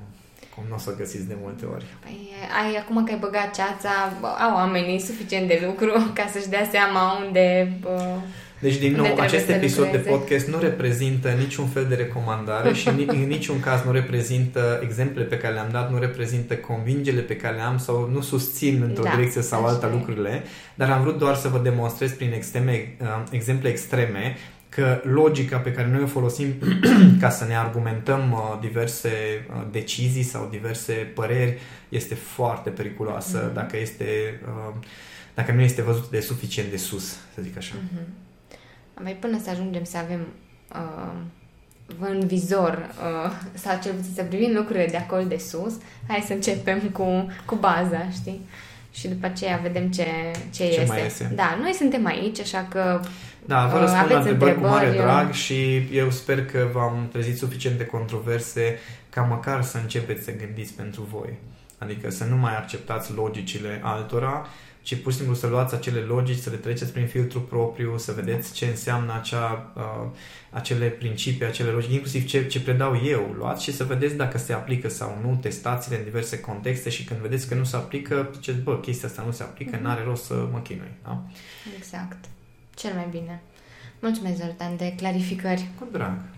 cum nu o să o găsiți de multe ori. Păi, ai, acum că ai băgat ceața, bă, au oamenii suficient de lucru <laughs> ca să-și dea seama unde... Bă, Deci, din Unde nou, trebuie acest să episod de lucreze. podcast nu reprezintă niciun fel de recomandare și ni- în niciun caz nu reprezintă exemplele pe care le-am dat, nu reprezintă convingerile pe care le-am sau nu susțin într-o Da, direcție sau așa alta e. lucrurile, dar am vrut doar să vă demonstrez prin extreme, uh, exemple extreme că logica pe care noi o folosim <clears throat> ca să ne argumentăm uh, diverse uh, decizii sau diverse păreri este foarte periculoasă Mhm. dacă este uh, dacă nu este văzută de suficient de sus, să zic așa. Mhm. Mai până să ajungem să avem uh, în vizor uh, sau cel puțin să privim lucrurile de acolo de sus, hai să începem cu, cu baza, știi? Și după aceea vedem ce, ce, Ce este. mai iese. Da, noi suntem aici, așa că Da, vă Uh, răspund la aveți întrebări cu mare întrebări, drag și eu sper că v-am trezit suficiente controverse ca măcar să începeți să gândiți pentru voi. Adică să nu mai acceptați logicile altora, ci pur și simplu să luați acele logici, să le treceți prin filtru propriu, să vedeți ce înseamnă acea, uh, acele principii, acele logici, inclusiv ce, ce predau eu. Luați și să vedeți dacă se aplică sau nu, testați-le în diverse contexte și când vedeți că nu se aplică, ziceți, bă, chestia asta nu se aplică, n-are rost să mă chinui. Da? exact. Cel mai bine. Mulțumesc, Zoltan, de clarificări. Cu drag.